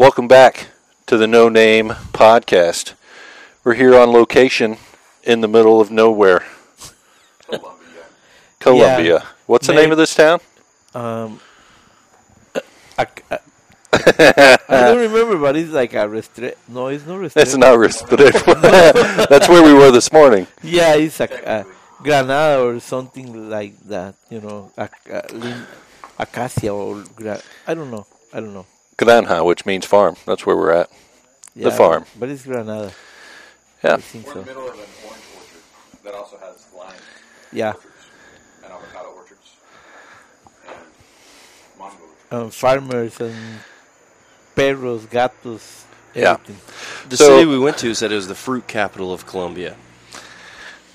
Welcome back to the No Name Podcast. We're here on location in the middle of nowhere, Colombia. Colombia. What's the name of this town? Um, I, I, I don't remember, but it's like a restrict. No, it's not restrict. It's not restricted. That's where we were this morning. Yeah, it's a, a Granada or something like that. You know, a, a, acacia or gra- I don't know. I don't know. Granja, which means farm. That's where we're at. Yeah, farm. but it's Granada. Yeah. I think We're so. in the middle of an orange orchard that also has lime Yeah, orchards and avocado orchards and mango orchards. um, farmers and perros, gatos, Yeah. The So- city we went to said it was the fruit capital of Colombia.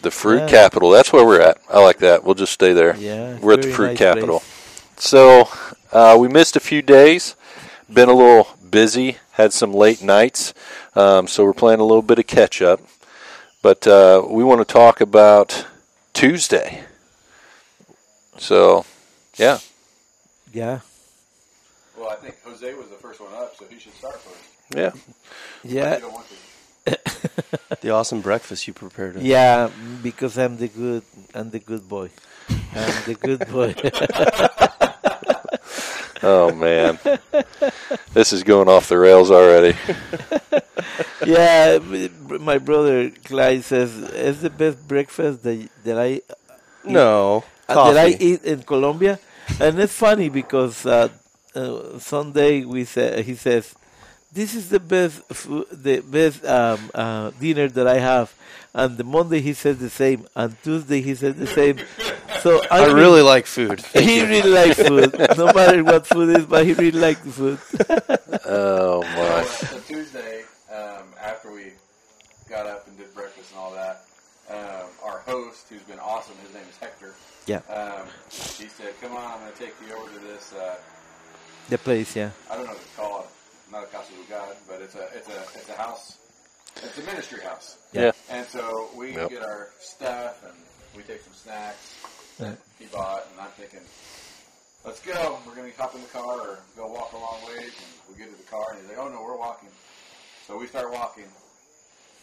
The fruit Yeah. capital. That's where we're at. I like that. We'll just stay there. Yeah, we're at the fruit nice capital. place. So uh, we missed a few days. Been a little busy. Had some late nights. Um, so we're playing a little bit of catch up. But uh, we want to talk about Tuesday. So, yeah. Yeah, Well, I think Jose was the first one up, so he should start first. Yeah. yeah, You don't want to. The awesome breakfast you prepared. yeah. Because I'm the good, I'm the good boy. I'm the good boy. Oh, man. this is going off the rails already. yeah, my brother Clyde says it's the best breakfast that that I No, uh, that I eat in Colombia, and it's funny because uh, uh, Sunday we say he says this is the best food, the best um, uh, dinner that I have, and the Monday he says the same, and Tuesday he says the same. So I, I mean, really like food. he really likes food, no matter what food is, but he really likes the food. Oh, my. so Tuesday, um, after we got up and did breakfast and all that, um, our host, who's been awesome, his name is Hector. Yeah. Um, he said, "Come on, I'm going to take you over to this. Uh, the place, yeah, I don't know what it's called. Not a casa de God, but it's a it's a it's a house. It's a ministry house. Yeah. And so we Yep. get our stuff and we take some snacks that he bought, and I'm thinking, let's go. We're going to hop in the car or go walk a long ways. And we get to the car, and he's like, oh no, we're walking. So we start walking,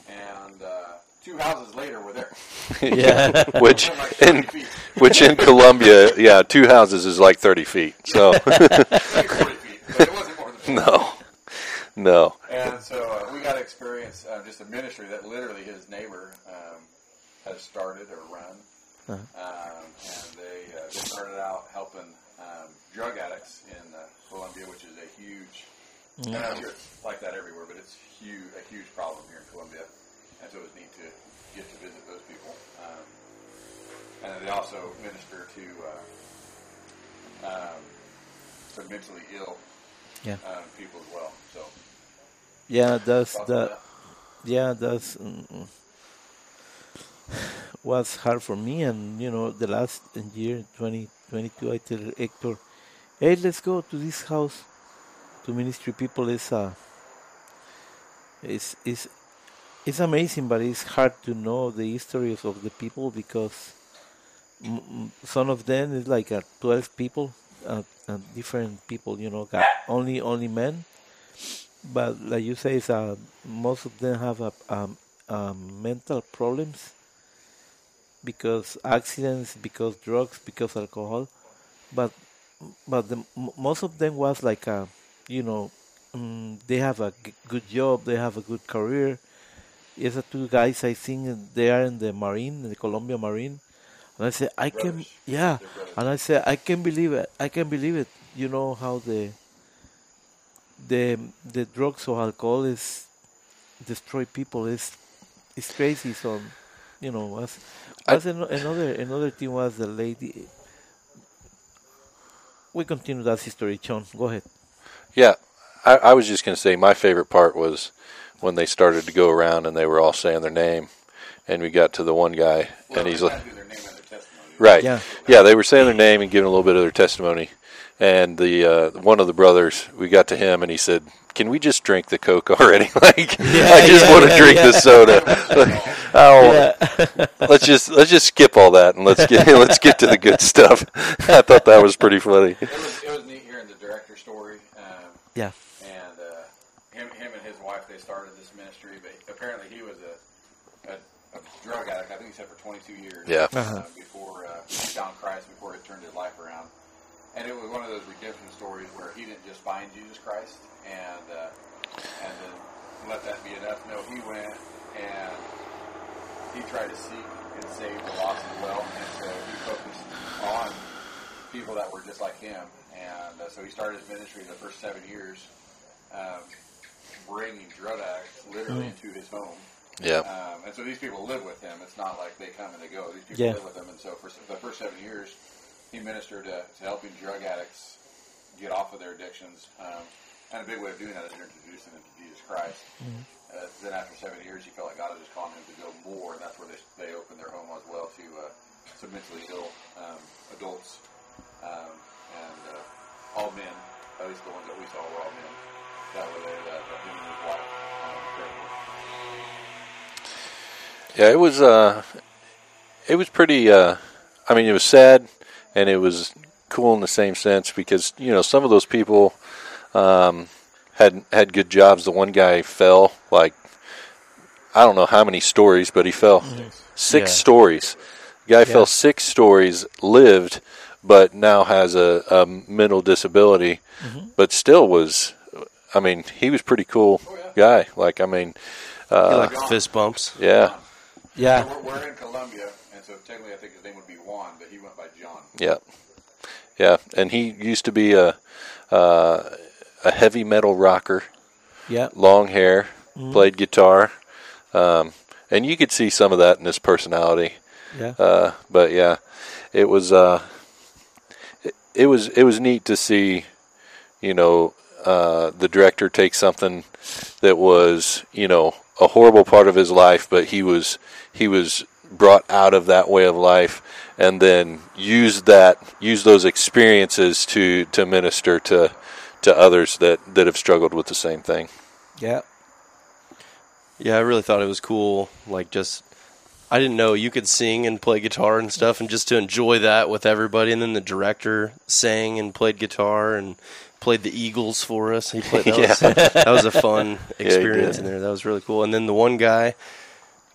and uh, two houses later, we're there. yeah. which Like in 30 feet, which in Colombia, yeah, two houses is like thirty feet. So 40 feet, it wasn't more than no, no. And so uh, we got to experience uh, just a ministry that literally his neighbor um, has started or run. Uh-huh. Um, and they, uh, they started out helping um, drug addicts in uh, Colombia, which is a huge, and I'm sure it's like that everywhere, but it's huge, a huge problem here in Colombia. And so it was neat to get to visit those people. Um, and they also minister to uh, um, to mentally ill Yeah. um, people as well. So Yeah, that's the that? yeah that's mm, was hard for me and you know the last year 2022 i tell hector hey let's go to this house to ministry people. Is uh it's it's it's amazing but it's hard to know the histories of the people because some of them is like uh, 12 people uh, uh, different people you know got only only men. But like you say, it's, uh, most of them have a, um, um, mental problems because accidents, because drugs, because alcohol. But but the, m- most of them was like a, you know, mm, they have a g- good job, they have a good career. It's a two guys I think they are in the Marine, in the Colombia Marine, and I say I can, yeah, and I say I can believe it. I can believe it. You know how the the the drugs or alcohol is destroy people is is crazy. So you know was I- was ano- another another thing was the lady. We continue that history, John. Go ahead. Yeah, I, I was just going to say my favorite part was when they started to go around and they were all saying their name, and we got to the one guy Well, and he's like, their name and their testimony. right, Yeah. yeah, they were saying their name and giving a little bit of their testimony, and the uh, one of the brothers, we got to him and he said, "Can we just drink the Coke already? like, I just yeah, want to yeah, drink yeah. the soda. Like, oh, let's just let's just skip all that and let's get let's get to the good stuff." I thought that was pretty funny. It was, it was neat hearing the director story. Um, Yeah. and uh, him, him and his wife, they started this ministry, but apparently he was a, a, a drug addict. I think he said for 22 years. Yeah. Uh-huh. uh, before uh, he found Christ, before he turned his life around. And it was one of those redemption stories where he didn't just find Jesus Christ and uh, and then let that be enough. No, he went and he tried to seek and save the lost as well, and so he focused on people that were just like him. And uh, so he started his ministry the first seven years, um, bringing drug addicts literally into his home. Yeah. Um, and so these people live with him. It's not like they come and they go. These people Yeah. live with him. And so for the first seven years, he ministered to, to helping drug addicts get off of their addictions. Um, and a big way of doing that is introducing them to Jesus Christ. Uh, then after seven years, he felt like God was just calling him to go more, and that's where they, they opened their home as well to uh, some mentally ill um, adults um, and uh, all men. At least the ones that we saw were all men. That were there. That, that him and his wife um. Yeah, it was. Uh, it was pretty. Uh, I mean, it was sad, and it was cool in the same sense because you know some of those people um, had had good jobs. The one guy fell like I don't know how many stories, but he fell mm-hmm. six Yeah. stories. Guy Yeah. fell six stories, lived, but now has a, a mental disability, mm-hmm. but still was. I mean, he was pretty cool guy. Like, I mean, He uh, like fist bumps. yeah, Yeah. So we're, we're in Colombia, and so technically I think his name would be Juan, but he went by John. Yeah, yeah, and he used to be a uh, a heavy metal rocker, Yeah. long hair, played guitar, um, and you could see some of that in his personality. Yeah. Uh, but yeah, it was uh, it, it was it was neat to see, you know, uh, the director take something that was you know a horrible part of his life, but he was he was brought out of that way of life, and then use that use those experiences to to minister to to others that that have struggled with the same thing. Yeah. Yeah, I really thought it was cool. Like, just I didn't know you could sing and play guitar and stuff, and just to enjoy that with everybody. And then the director sang and played guitar and played the Eagles for us. He played that, was, that was a fun experience did. in there. That was really cool. And then the one guy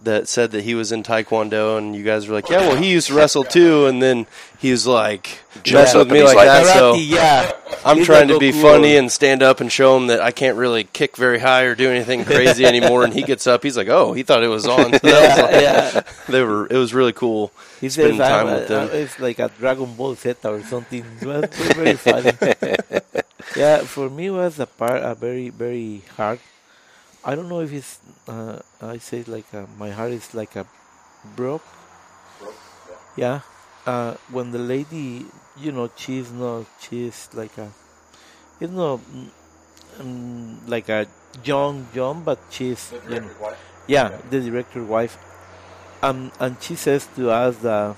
that said that he was in Taekwondo, and you guys were like, "Yeah, well, he used to wrestle too." And then he was like, Jumps messing with me he's like, like, that. So yeah. I'm He's trying to be Goku. funny and stand up and show him that I can't really kick very high or do anything crazy anymore. And he gets up, he's like, "Oh, he thought it was on." So that was Yeah, like- yeah. they were. It was really cool. He spending says time I'm, with uh, them. it's like a Dragon Ball Z or something. It was very, very funny. yeah, for me it was a part a very very hard. I don't know if it's uh, I say like uh, my heart is like a broke. Broke, Yeah. yeah. Uh, when the lady, you know, she's not she's like a, it's not mm, like a young young, but she's The you know, wife. yeah, Yeah. the director wife. Um, and she says to us that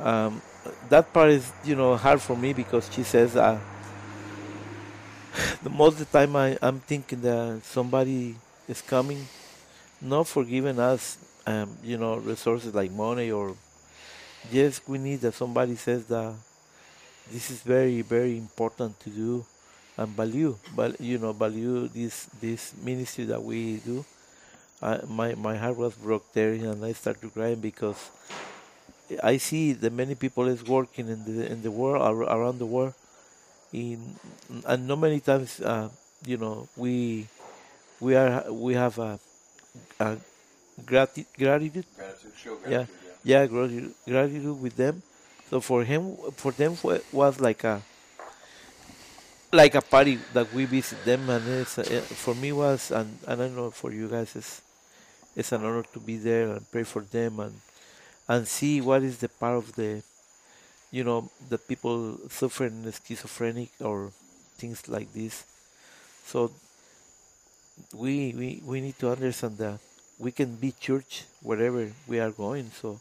um, that part is, you know, hard for me because she says uh, most of the time I, I'm thinking that somebody is coming, not for giving us, um, you know, resources like money or yes, we need that somebody says that this is very, very important to do and value, but you know, value this this ministry that we do. I, my my heart was broke there, and I started crying because I see that many people is working in the in the world ar- around the world, in and not many times, uh, you know, we we are we have a, a grati- gratitude Gratitude, show Yeah. gratitude. Yeah. yeah gratitude, gratitude with them so for him for them wa- was like a like a party that we visit them and it's, uh, for me was and, and i know for you guys it's it's an honor to be there and pray for them and and see what is the part of the you know the people suffering schizophrenic or things like this so we we, we need to understand that we can be church wherever we are going. So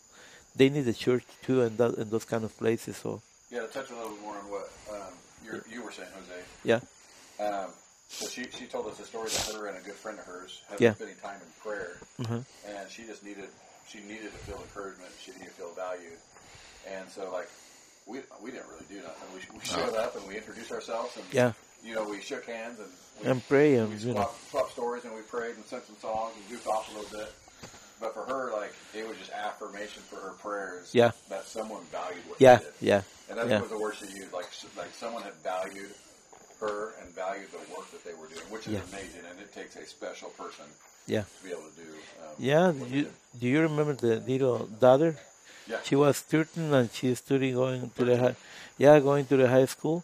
they need a church too, and that in those kind of places. So Yeah, to touch a little more on what um, you were saying, Jose. yeah, Um, so she, she told us a story that her and a good friend of hers had Yeah. been spending time in prayer, Mhm. and she just needed she needed to feel encouragement. She needed to feel valued, and so like we we didn't really do nothing. We, we showed up and we introduced ourselves, and Yeah. you know, we shook hands and we, And pray we and you know. swapped, swapped stories and we prayed and sang some songs and goofed off a little bit. But for her, like it was just affirmation for her prayers. Yeah. That someone valued what Yeah, she did. yeah, And that's yeah. was the word she used. Like like someone had valued her and valued the work that they were doing, which is Yeah. amazing. And it takes a special person yeah. to be able to do. Um, Yeah, they you, do you remember the little daughter? Yeah. She was 13 and she's studying going to the high, yeah, going to the high school,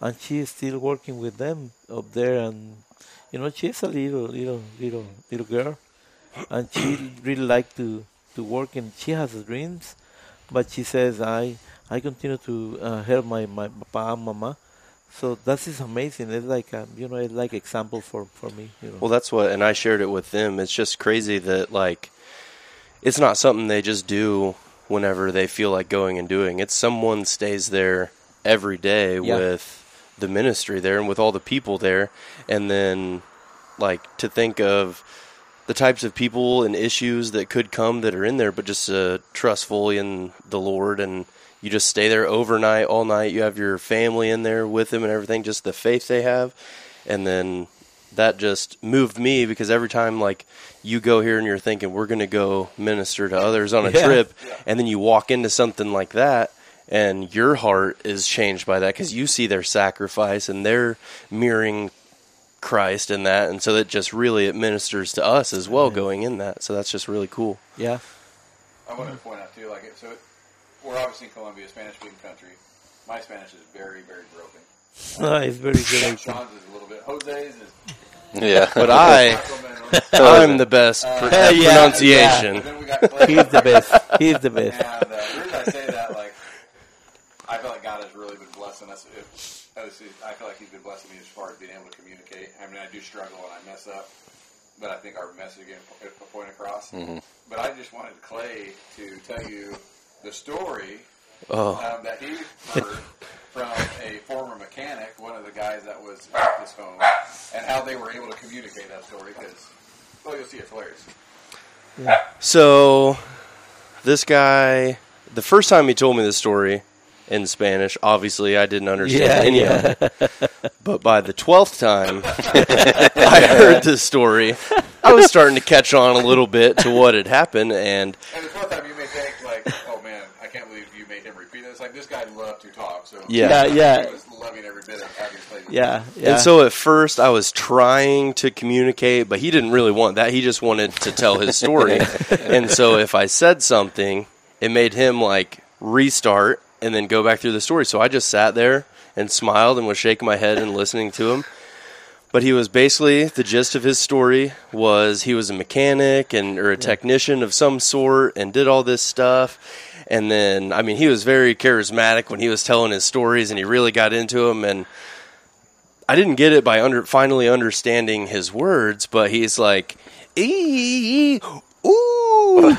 and she's still working with them up there. And you know, she's a little, little, little, little girl, and she really like to to work. And she has dreams, but she says, I I continue to uh, help my my papa and mama. So that is amazing. It's like a, you know, it's like example for for me. You know. Well, that's what, and I shared it with them. It's just crazy that like, it's not something they just do whenever they feel like going and doing. It's someone stays there every day Yeah. with the ministry there and with all the people there, and then like to think of the types of people and issues that could come that are in there, but just uh, trust fully in the Lord and. You just stay there overnight, all night. You have your family in there with them and everything, just the faith they have. And then that just moved me because every time like you go here and you're thinking we're going to go minister to others on a Yeah. trip and then you walk into something like that and your heart is changed by that because you see their sacrifice and they're mirroring Christ in that and so that just really it ministers to us as well going in that so that's just really cool yeah, I want to point out too, like it, so it, we're obviously in Colombia, a Spanish-speaking country. My Spanish is very, very broken. it's very good. Sean's is a little bit. Jose's is. Yeah. but I I'm the best pr- at yeah, pronunciation And then we got Clay. He's the best. He's the best. And uh, the reason I say that, like, I feel like God has really been blessing us. If, obviously, I feel like He's been blessing me as far as being able to communicate. I mean, I do struggle and I mess up, but I think our message getting po- po- point across. But I just wanted Clay to tell you the story oh um, that he heard from a former mechanic, one of the guys that was at this home, and how they were able to communicate that story. Because, well, you'll see it's hilarious. So, this guy, the first time he told me this story in Spanish, obviously I didn't understand Yeah, any yeah. of it. But by the twelfth time I heard this story, I was starting to catch on a little bit to what had happened, and And the fourth time you may think, like, oh man, I can't believe you made him repeat it. It's like this guy loved so Yeah. Yeah, yeah. he was loving every bit of having played. Yeah, yeah. and so at first I was trying to communicate, but he didn't really want that. He just wanted to tell his story, and so if I said something, it made him like restart and then go back through the story. So I just sat there and smiled and was shaking my head and listening to him. But he was basically the gist of his story was he was a mechanic and or a technician of some sort and did all this stuff. And then I mean he was very charismatic when he was telling his stories and he really got into them and I didn't get it by under finally understanding his words, but he's like, ee, ooh,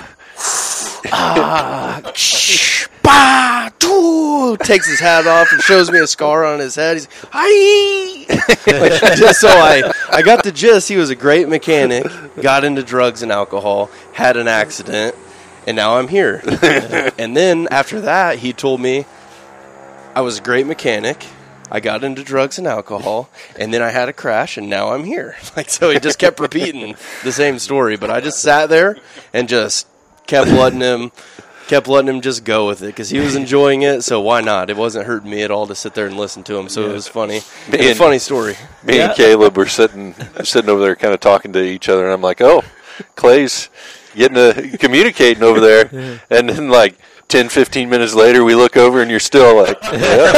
ah, shh, bah, doo," takes his hat off and shows me a scar on his head. He's, hi, like, just so I, I got the gist. He was a great mechanic, got into drugs and alcohol, had an accident, and now I'm here. and then after that, he told me I was a great mechanic. I got into drugs and alcohol, and then I had a crash, and now I'm here. Like so, he just kept repeating the same story. But I just sat there and just kept letting him, kept letting him just go with it because he was enjoying it. So why not? It wasn't hurting me at all to sit there and listen to him. So it was funny. It was a funny story. Me and Caleb were sitting sitting over there, kind of talking to each other, and I'm like, "Oh, Clay's getting to communicating over there," and then like 10, 15 minutes later, we look over, and you're still like, yeah.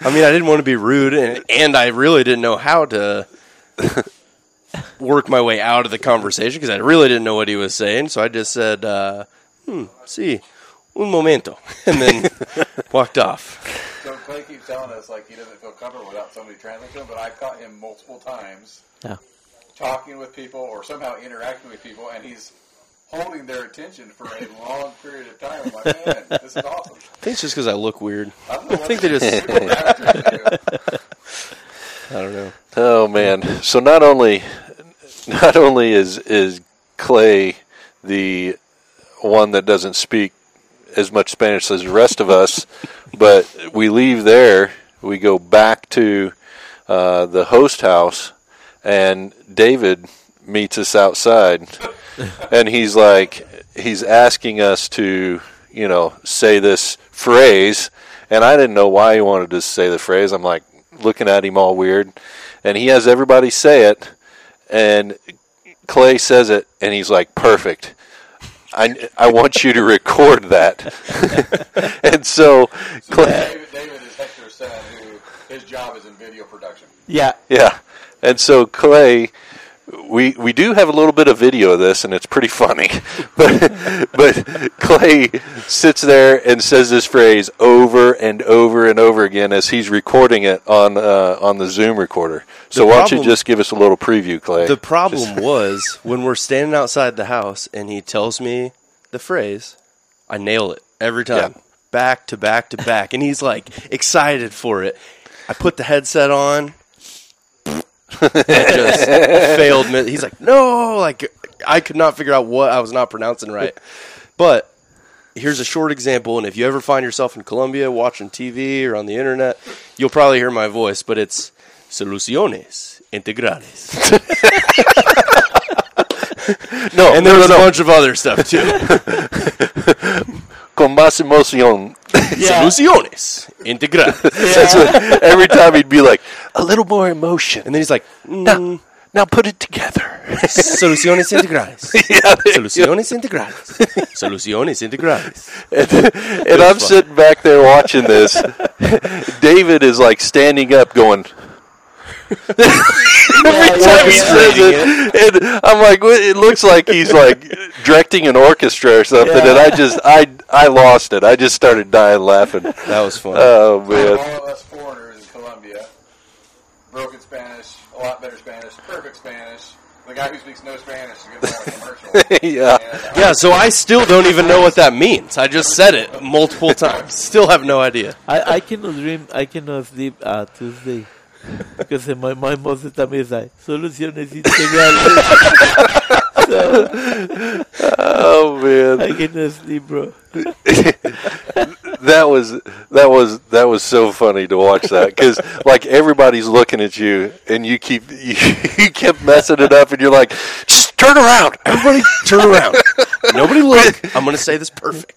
I mean, I didn't want to be rude, and, and I really didn't know how to work my way out of the conversation because I really didn't know what he was saying. So I just said, uh, "Hmm, see, un momento," and then walked off. So Clay keeps telling us like he doesn't feel comfortable without somebody translating him, but I've caught him multiple times Yeah. Talking with people or somehow interacting with people, and he's holding their attention for a long period of time. I'm like, man, this is awesome. I think it's just because I look weird. I, don't know what think they it just- is. People gravitate to you. I don't know. Oh man! So not only not only is is Clay the one that doesn't speak as much Spanish as the rest of us, but we leave there we go back to uh, the host house, and David meets us outside, and he's like, he's asking us to, you know, say this phrase, and I didn't know why he wanted to say the phrase. I'm like looking at him all weird, and he has everybody say it, and Clay says it, and he's like, perfect. I, I want you to record that. and so, Clay, David, David is Hector's son, who his job is in video production. Yeah. yeah. And so, Clay, we we do have a little bit of video of this, and it's pretty funny. But but Clay sits there and says this phrase over and over and over again as he's recording it on uh, on the Zoom recorder. So why don't you just give us a little preview, Clay? The problem was when we're standing outside the house and he tells me the phrase, I nail it every time, Yeah. back to back to back, and he's like excited for it. I put the headset on. It just failed. me. He's like, no, like I could not figure out what I was not pronouncing right. But here's a short example, and if you ever find yourself in Colombia watching TV or on the internet, you'll probably hear my voice. But it's soluciones integrales. no, And there no, was no. a bunch of other stuff too. Con más emoción. Soluciones integrales. That's what, every time he'd be like, a little more emotion. And then he's like, now, mm, now put it together. soluciones integrales. yeah, there you go. Soluciones integrales. Soluciones integrales. and, and I'm fun. sitting back there watching this. David is like standing up, going. Every time he says it, and I'm like, it looks like he's like directing an orchestra or something, and I just, I, I lost it. I just started dying laughing. That was fun. Oh man, All of us foreigners in Colombia, broken Spanish, a lot better Spanish, perfect Spanish. The guy who speaks no Spanish is going to be on a commercial. yeah. And, uh, yeah, so I still don't even know what that means. I just said it multiple times. Still have no idea. I, I cannot dream, I cannot sleep uh, Tuesday. Because in my mind most of the time is like, soluciones integrales. so, Oh man. I cannot sleep, bro. that was that was that was so funny to watch that because like everybody's looking at you and you keep you, you kept messing it up and you're like just turn around Everybody turn around. Nobody look. I'm going to say this perfect.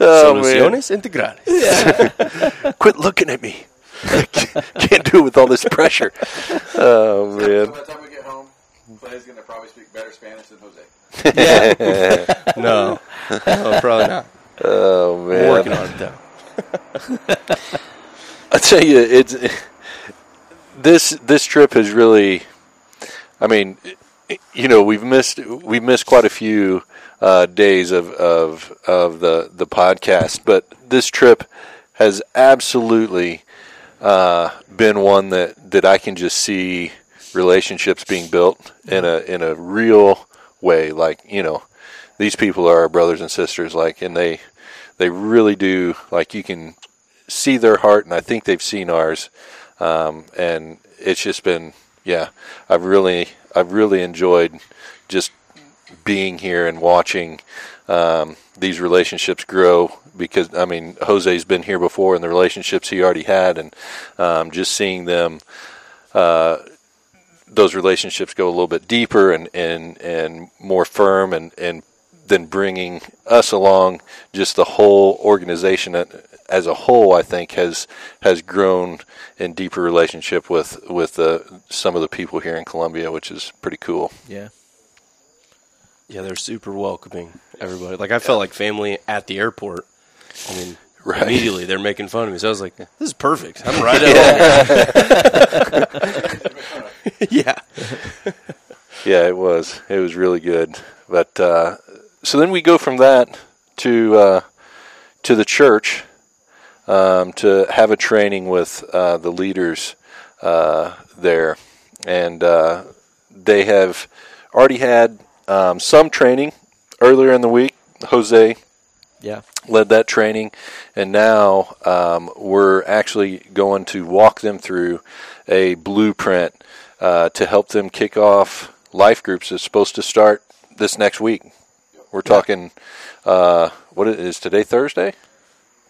oh man Soluciones integrales. quit looking at me can't do it with all this pressure oh man By the time we get home, Clay's going to probably speak better Spanish than Jose. No. No, probably not. Oh We're working man on it, though. I tell you it's this this trip has really I mean you know we've missed we've missed quite a few uh, days of, of of the the podcast, but this trip has absolutely uh, been one that, that I can just see relationships being built in a in a real way. Like you know, these people are our brothers and sisters. Like, and they they really do. Like you can see their heart, and I think they've seen ours. Um, and it's just been yeah. I've really I've really enjoyed just being here and watching um, these relationships grow because I mean Jose's been here before and the relationships he already had and um, just seeing them uh, those relationships go a little bit deeper and, and, and more firm and, and then bringing us along just the whole organization as a whole I think has has grown in deeper relationship with with uh, some of the people here in Colombia which is pretty cool Yeah. Yeah, they're super welcoming. Everybody, like I felt like family at the airport. I mean, Right. immediately they're making fun of me. So I was like, "This is perfect. I'm right at home." yeah, Yeah, it was. It was really good. But uh, so then we go from that to uh, to the church um, to have a training with uh, the leaders uh, there, and uh, they have already had um, some training earlier in the week. Jose Yeah. led that training, and now um, we're actually going to walk them through a blueprint uh, to help them kick off life groups. It's supposed to start this next week. We're talking. Uh, what is today? Thursday.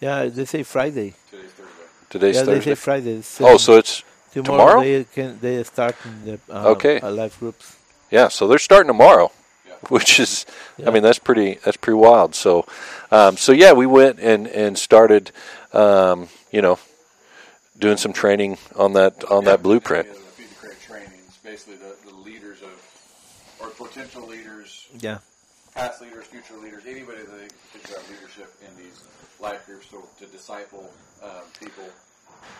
Yeah, they say Friday. Today's Thursday. Today's yeah, they Thursday. say Friday. it's Oh, seven. so it's tomorrow, tomorrow? they can they start in the uh, Okay. uh, live groups. yeah. So they're starting tomorrow, Yeah. which is, I mean, that's pretty that's pretty wild. So, um, so yeah, we went and and started, um, you know, doing some training on that on that blueprint. The Feed the Crate trainings, basically the, the leaders of, or potential leaders, Yeah, past leaders, future leaders, anybody that they could have leadership in these life groups to, to disciple um, people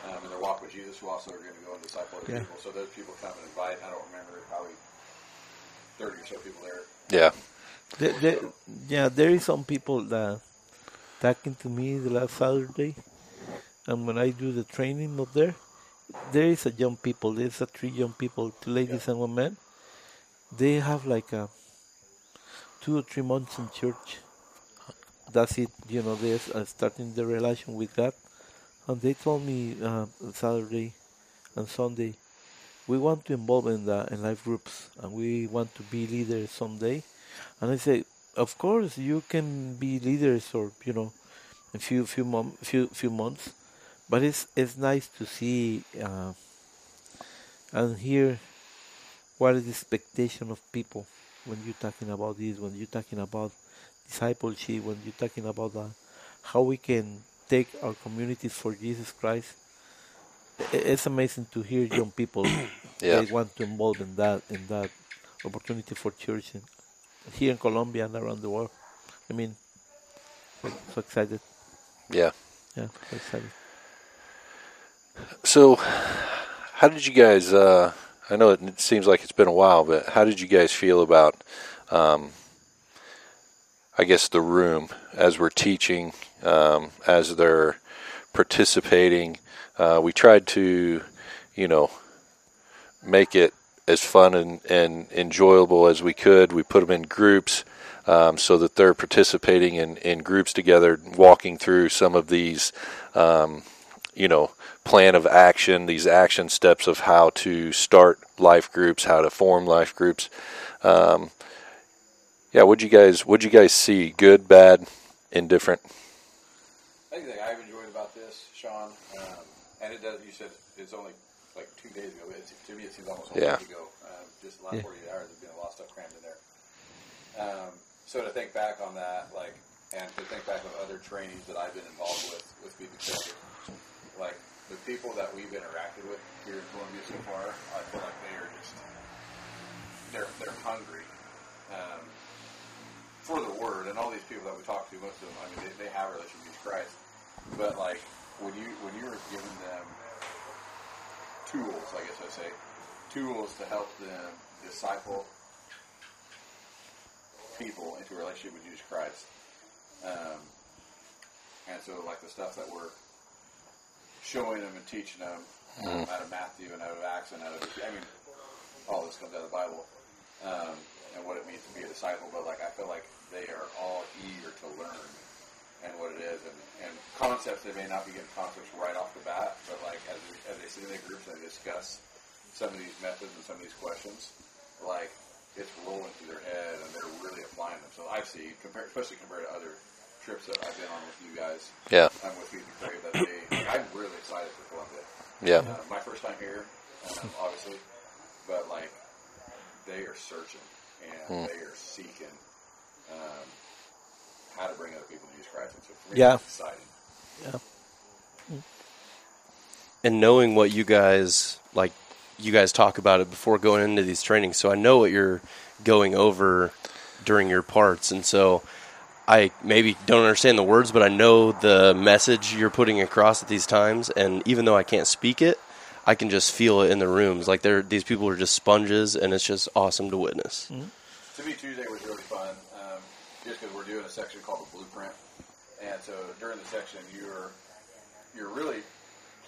um, in their walk with Jesus who also are going to go and disciple other Yeah. people. So those people come and invite, I don't remember, probably 30 or so people there. Yeah. there, there, yeah. There is some people that talking to me the last Saturday, and when I do the training up there, there is a young people. There's a three young people, two ladies and one man. They have like a two or three months in church. That's it. You know, they're uh, starting the relation with God, and they told me uh, Saturday and Sunday, we want to involve in the in life groups, and we want to be leaders someday. And I say, of course, you can be leaders, or you know, a few few mom, few few months, but it's it's nice to see uh, and hear what is the expectation of people when you're talking about this, when you're talking about discipleship, when you're talking about uh, how we can take our communities for Jesus Christ. It's amazing to hear young people Yeah. they want to involve in that in that opportunity for church in, here in Colombia and around the world. I mean, so, so excited. Yeah. Yeah, so excited. So, how did you guys? Uh, I know it, seems like it's been a while, but how did you guys feel about? Um, I guess the room as we're teaching, um, as they're participating. Uh, we tried to, you know, make it as fun and, and enjoyable as we could. We put them in groups um, so that they're participating in, in groups together, walking through some of these, um, you know, plan of action, these action steps of how to start life groups, how to form life groups. Um, yeah, what'd you guys what'd you guys see? Good, bad, indifferent? I think the thing I've enjoyed about this, Sean, um, and it does. You said it's only like two days ago. But it's, to me, it seems almost a Yeah. week ago. Um, just the last Yeah. 48 hours, there's been a lot of stuff crammed in there. Um, so to think back on that, like, and to think back of other trainings that I've been involved with with Be the like the people that we've interacted with here in Colombia so far, I feel like they are just they're they're hungry. Um, for the word, and all these people that we talk to, most of them, I mean, they, they have a relationship with Christ. But like when you when you're giving them tools, I guess I say, tools to help them disciple people into a relationship with Jesus Christ. Um, and so, like the stuff that we're showing them and teaching them um, out of Matthew and out of Acts and out of, I mean, all this comes out of the Bible um, and what it means to be a disciple. But like, I feel like they are all eager to learn and what it is, and, and concepts. They may not be getting concepts right off the bat, but like as, as they sit in their groups and they discuss some of these methods and some of these questions, like it's rolling through their head and they're really applying them. So I see, compared, especially compared to other trips that I've been on with you guys, Yeah, I'm with you, Craig, that they, I'm really excited for Colombia. yeah, Uh, my first time here, um, obviously, but like they are searching and they are seeking um, how to bring other people to Jesus Christ. And so for me, Yeah. it's exciting. Yeah. and knowing what you guys like you guys talk about it before going into these trainings so i know what you're going over during your parts and so i maybe don't understand the words but i know the message you're putting across at these times and even though i can't speak it i can just feel it in the rooms. Like they're these people are just sponges and it's just awesome to witness. To me, Tuesday was really fun, um, just because we're doing a section called the Blueprint, and so during the section, you're you're really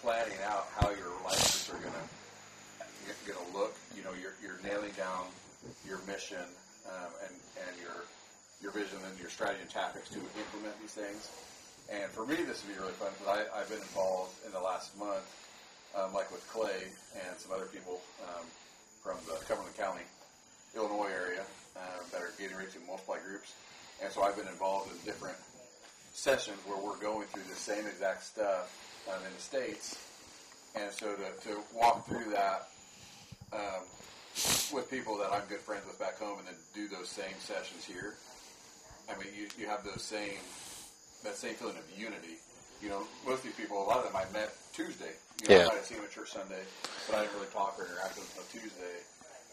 planning out how your lives are gonna gonna look. You know, you're you're nailing down your mission um, and and your your vision and your strategy and tactics to implement these things. And for me, this would be really fun because I've been involved in the last month, um, like with Clay and some other people um, from the Cumberland County, Illinois area um, that are getting ready to multiply groups. And so I've been involved in different sessions where we're going through the same exact stuff um, in the states, and so to, to walk through that um, with people that I'm good friends with back home, and then do those same sessions here. I mean, you, you have those same that same feeling of unity. You know, most of these people, a lot of them I met Tuesday. You know, Yeah. I might have seen them at church Sunday, but I didn't really talk or interact with them until Tuesday.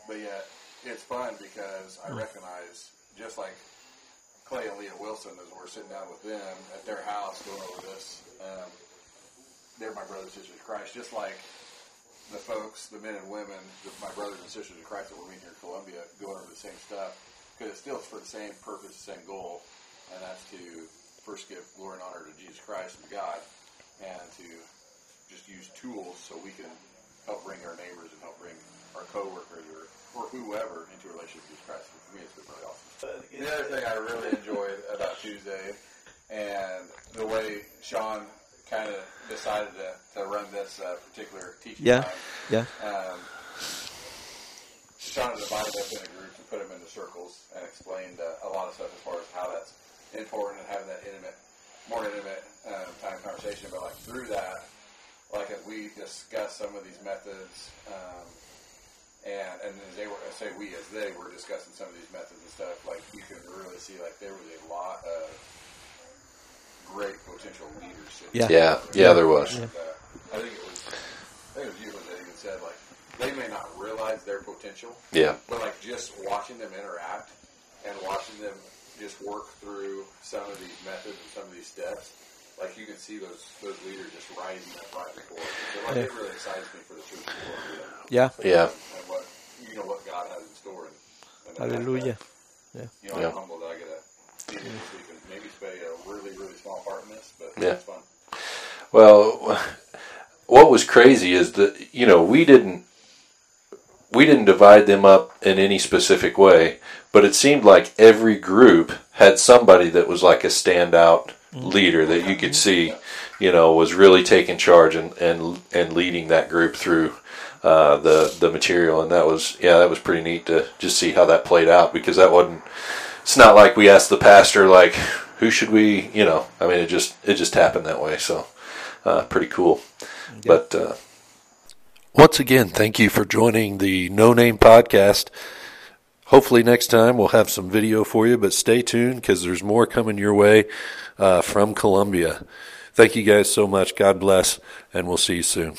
But yet, it's fun because I recognize, just like Clay and Leah Wilson, as we're sitting down with them at their house going over this, um, they're my brothers and sisters in Christ, just like the folks, the men and women, the, my brothers and sisters in Christ that we're meeting here in Colombia, going over the same stuff, because it's still for the same purpose, the same goal, and that's to first give glory and honor to Jesus Christ and to God, and to just use tools so we can help bring our neighbors and help bring our coworkers or, or whoever into a relationship with Jesus Christ. For me, it's been really awesome. The other thing I really enjoyed about Tuesday and the way Sean kind of decided to, to run this uh, particular teaching Yeah. time. Yeah. Um, Sean divided us into groups and put them into circles and explained uh, a lot of stuff as far as how that's important and having that intimate, more intimate um, time conversation. But like through that, like as we discuss some of these methods, um, and and as they were, I say we as they were discussing some of these methods and stuff, like you can really see like there was a lot of great potential leaders. sitting Yeah. Yeah, yeah, there was. and, uh, I think it was, I think it was you that even said like they may not realize their potential, Yeah, but like just watching them interact and watching them just work through some of these methods and some of these steps, like you can see those those leaders just rising up right before. So like it really excites me for the church of Colombia Yeah. yeah, and what you know what God has in store. And, and Hallelujah. You know, Yeah. I'm humbled that I get a see this maybe play a really really small part in this, but Yeah. it's fun. Well, what was crazy is that you know we didn't we didn't divide them up in any specific way, but it seemed like every group had somebody that was like a standout leader that you could see, you know, was really taking charge and and and leading that group through uh, the the material, and that was yeah, that was pretty neat to just see how that played out because that wasn't. It's not like we asked the pastor like, who should we, you know. I mean, it just it just happened that way. So uh, pretty cool. But uh, once again, thank you for joining the No Name Podcast. Hopefully, next time we'll have some video for you, but stay tuned because there's more coming your way uh, from Colombia. Thank you guys so much. God bless, and we'll see you soon.